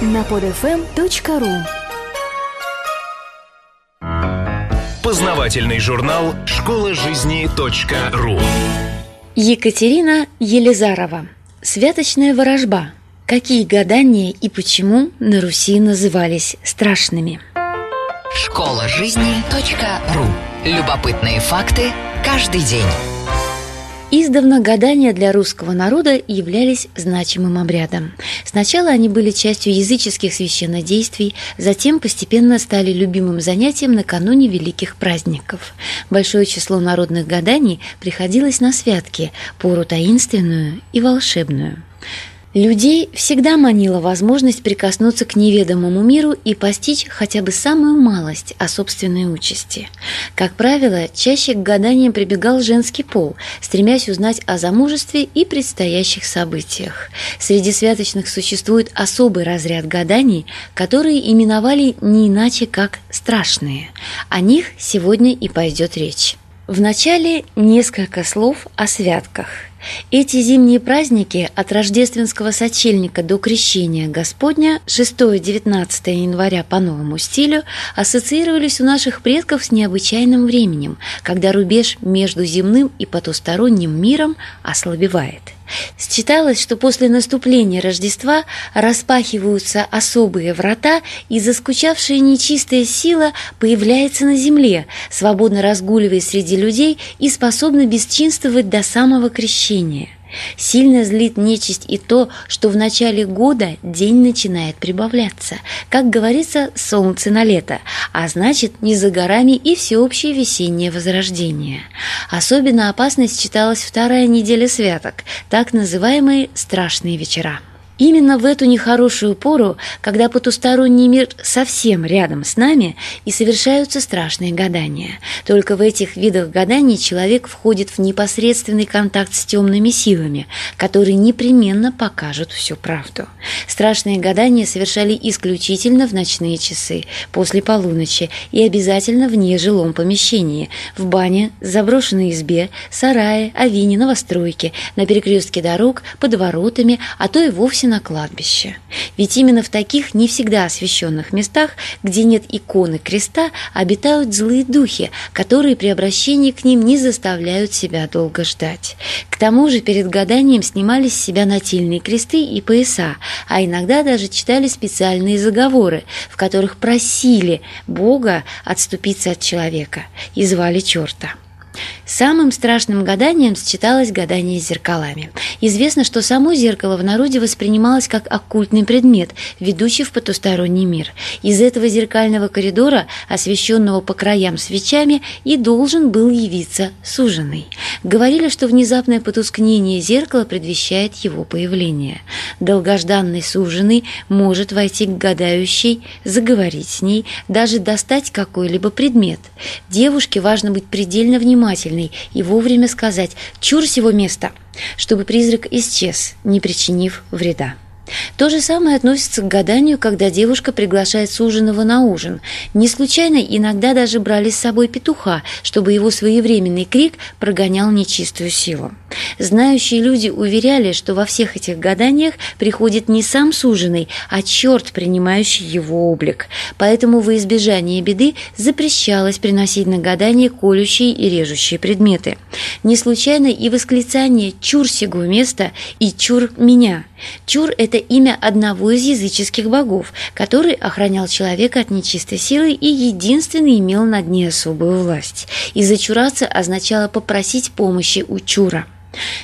на podfm.ru Познавательный журнал «Школа жизни .ру» Екатерина Елизарова. Святочная ворожба. Какие гадания и почему на Руси назывались страшными? Школа жизни .ру Любопытные факты каждый день. Издавна гадания для русского народа являлись значимым обрядом. Сначала они были частью языческих священнодействий, затем постепенно стали любимым занятием накануне великих праздников. Большое число народных гаданий приходилось на святки, пору таинственную и волшебную. Людей всегда манила возможность прикоснуться к неведомому миру и постичь хотя бы самую малость о собственной участи. Как правило, чаще к гаданиям прибегал женский пол, стремясь узнать о замужестве и предстоящих событиях. Среди святочных существует особый разряд гаданий, которые именовали не иначе как «страшные». О них сегодня и пойдет речь. Вначале несколько слов о святках – эти зимние праздники от рождественского сочельника до крещения Господня 6-19 января по новому стилю ассоциировались у наших предков с необычайным временем, когда рубеж между земным и потусторонним миром ослабевает. Считалось, что после наступления Рождества распахиваются особые врата, и заскучавшая нечистая сила появляется на земле, свободно разгуливая среди людей и способна бесчинствовать до самого крещения. Сильно злит нечисть и то, что в начале года день начинает прибавляться. Как говорится, солнце на лето, а значит, не за горами и всеобщее весеннее возрождение. Особенно опасность читалась вторая неделя святок, так называемые «страшные вечера». Именно в эту нехорошую пору, когда потусторонний мир совсем рядом с нами, и совершаются страшные гадания. Только в этих видах гаданий человек входит в непосредственный контакт с темными силами, которые непременно покажут всю правду. Страшные гадания совершали исключительно в ночные часы, после полуночи и обязательно в нежилом помещении, в бане, заброшенной избе, сарае, авине, новостройке, на перекрестке дорог, под воротами, а то и вовсе на кладбище. Ведь именно в таких не всегда освященных местах, где нет иконы креста, обитают злые духи, которые при обращении к ним не заставляют себя долго ждать. К тому же перед гаданием снимались с себя нательные кресты и пояса, а иногда даже читали специальные заговоры, в которых просили Бога отступиться от человека и звали черта. Самым страшным гаданием считалось гадание с зеркалами. Известно, что само зеркало в народе воспринималось как оккультный предмет, ведущий в потусторонний мир. Из этого зеркального коридора, освещенного по краям свечами, и должен был явиться суженый. Говорили, что внезапное потускнение зеркала предвещает его появление. Долгожданный суженый может войти к гадающей, заговорить с ней, даже достать какой-либо предмет. Девушке важно быть предельно внимательной и вовремя сказать «чур сего места», чтобы призрак исчез, не причинив вреда. То же самое относится к гаданию, когда девушка приглашает суженого на ужин. Не случайно иногда даже брали с собой петуха, чтобы его своевременный крик прогонял нечистую силу. Знающие люди уверяли, что во всех этих гаданиях приходит не сам суженый, а черт, принимающий его облик. Поэтому во избежание беды запрещалось приносить на гадание колющие и режущие предметы. Не случайно и восклицание «чур сего места» и «чур меня». Чур – это имя одного из языческих богов, который охранял человека от нечистой силы и единственный имел над ней особую власть. И зачураться означало попросить помощи у чура –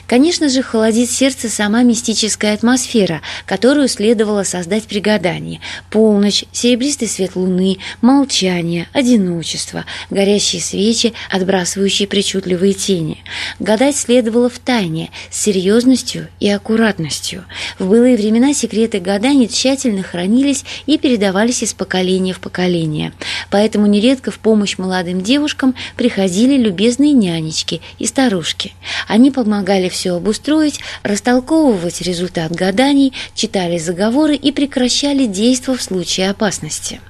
Конечно же, холодит сердце сама мистическая атмосфера, которую следовало создать при гадании. Полночь, серебристый свет луны, молчание, одиночество, горящие свечи, отбрасывающие причудливые тени. Гадать следовало в тайне, с серьезностью и аккуратностью. В былые времена секреты гаданий тщательно хранились и передавались из поколения в поколение. Поэтому нередко в помощь молодым девушкам приходили любезные нянечки и старушки. Они помогали помогали все обустроить, растолковывать результат гаданий, читали заговоры и прекращали действо в случае опасности.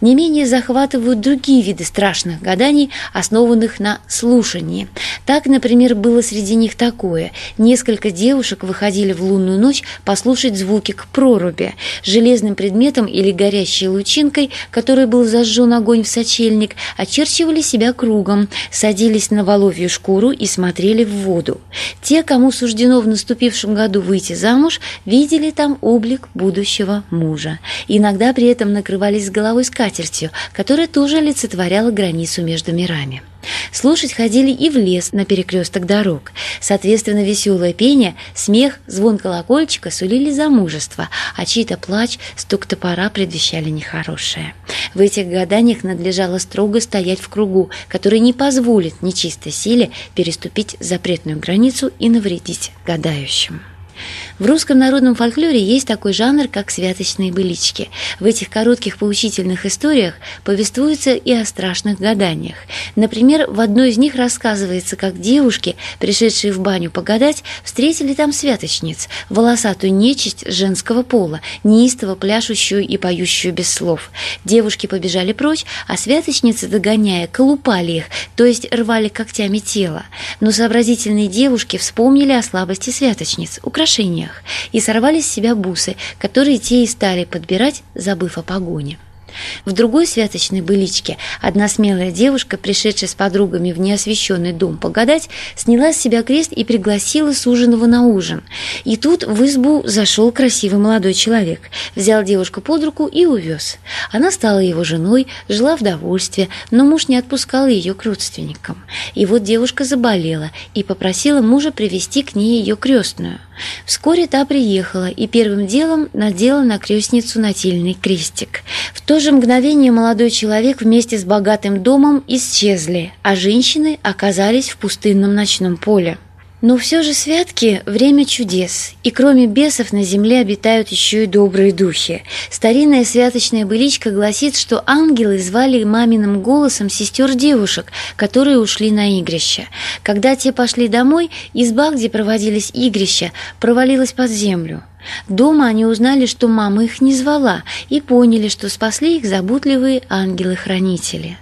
Не менее захватывают другие виды страшных гаданий, основанных на слушании. Так, например, было среди них такое. Несколько девушек выходили в лунную ночь послушать звуки к проруби. Железным предметом или горящей лучинкой, которой был зажжен огонь в сочельник, очерчивали себя кругом, садились на воловью шкуру и смотрели в воду. Те, кому суждено в наступившем году выйти замуж, видели там облик будущего мужа. Иногда при этом накрывались головой скатертью, которая тоже олицетворяла границу между мирами. Слушать ходили и в лес на перекресток дорог. Соответственно, веселое пение, смех, звон колокольчика сулили замужество, а чей-то плач, стук топора предвещали нехорошее. В этих гаданиях надлежало строго стоять в кругу, который не позволит нечистой силе переступить запретную границу и навредить гадающим. В русском народном фольклоре есть такой жанр, как святочные былички. В этих коротких поучительных историях повествуется и о страшных гаданиях. Например, в одной из них рассказывается, как девушки, пришедшие в баню погадать, встретили там святочниц, волосатую нечисть женского пола, неистово пляшущую и поющую без слов. Девушки побежали прочь, а святочницы, догоняя, колупали их, то есть рвали когтями тело. Но сообразительные девушки вспомнили о слабости святочниц, украшения украшениях и сорвали с себя бусы, которые те и стали подбирать, забыв о погоне. В другой святочной быличке одна смелая девушка, пришедшая с подругами в неосвещенный дом погадать, сняла с себя крест и пригласила суженого на ужин. И тут в избу зашел красивый молодой человек, взял девушку под руку и увез. Она стала его женой, жила в довольстве, но муж не отпускал ее к родственникам. И вот девушка заболела и попросила мужа привести к ней ее крестную. Вскоре та приехала и первым делом надела на крестницу нательный крестик. В то же мгновение молодой человек вместе с богатым домом исчезли, а женщины оказались в пустынном ночном поле. Но все же святки – время чудес, и кроме бесов на земле обитают еще и добрые духи. Старинная святочная быличка гласит, что ангелы звали маминым голосом сестер девушек, которые ушли на игрище. Когда те пошли домой, изба, где проводились игрища, провалилась под землю. Дома они узнали, что мама их не звала, и поняли, что спасли их заботливые ангелы-хранители.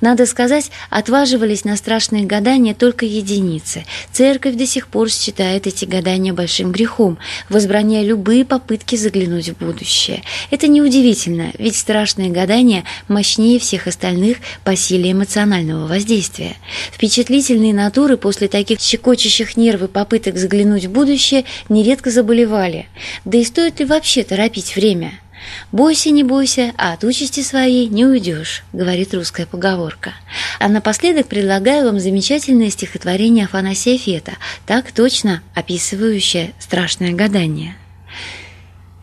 Надо сказать, отваживались на страшные гадания только единицы. Церковь до сих пор считает эти гадания большим грехом, возбраняя любые попытки заглянуть в будущее. Это неудивительно, ведь страшные гадания мощнее всех остальных по силе эмоционального воздействия. Впечатлительные натуры после таких щекочущих нервы попыток заглянуть в будущее нередко заболевали. Да и стоит ли вообще торопить время? «Бойся, не бойся, а от участи своей не уйдешь», — говорит русская поговорка. А напоследок предлагаю вам замечательное стихотворение Афанасия Фета, так точно описывающее страшное гадание.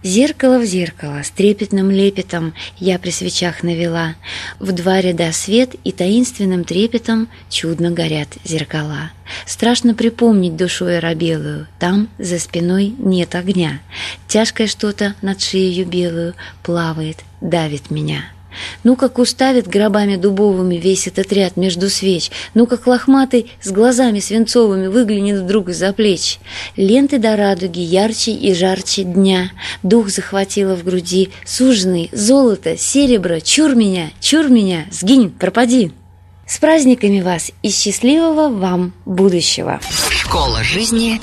Зеркало в зеркало с трепетным лепетом я при свечах навела. В два ряда свет и таинственным трепетом чудно горят зеркала. Страшно припомнить душой рабелую, там за спиной нет огня. Тяжкое что-то над шеей белую плавает, давит меня. Ну, как уставит гробами дубовыми весь этот ряд между свеч, ну, как лохматый с глазами свинцовыми выглянет вдруг из-за плеч. Ленты до радуги ярче и жарче дня, дух захватило в груди, суженый, золото, серебро, чур меня, чур меня, сгинь, пропади. С праздниками вас и счастливого вам будущего! Школа жизни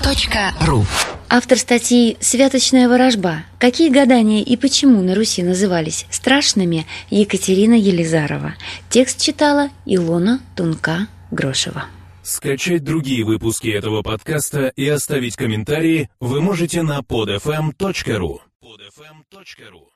.ру Автор статьи «Святочная ворожба. Какие гадания и почему на Руси назывались страшными» Екатерина Елизарова. Текст читала Илона Тунка-Грошева. Скачать другие выпуски этого подкаста и оставить комментарии вы можете на podfm.ru. podfm.ru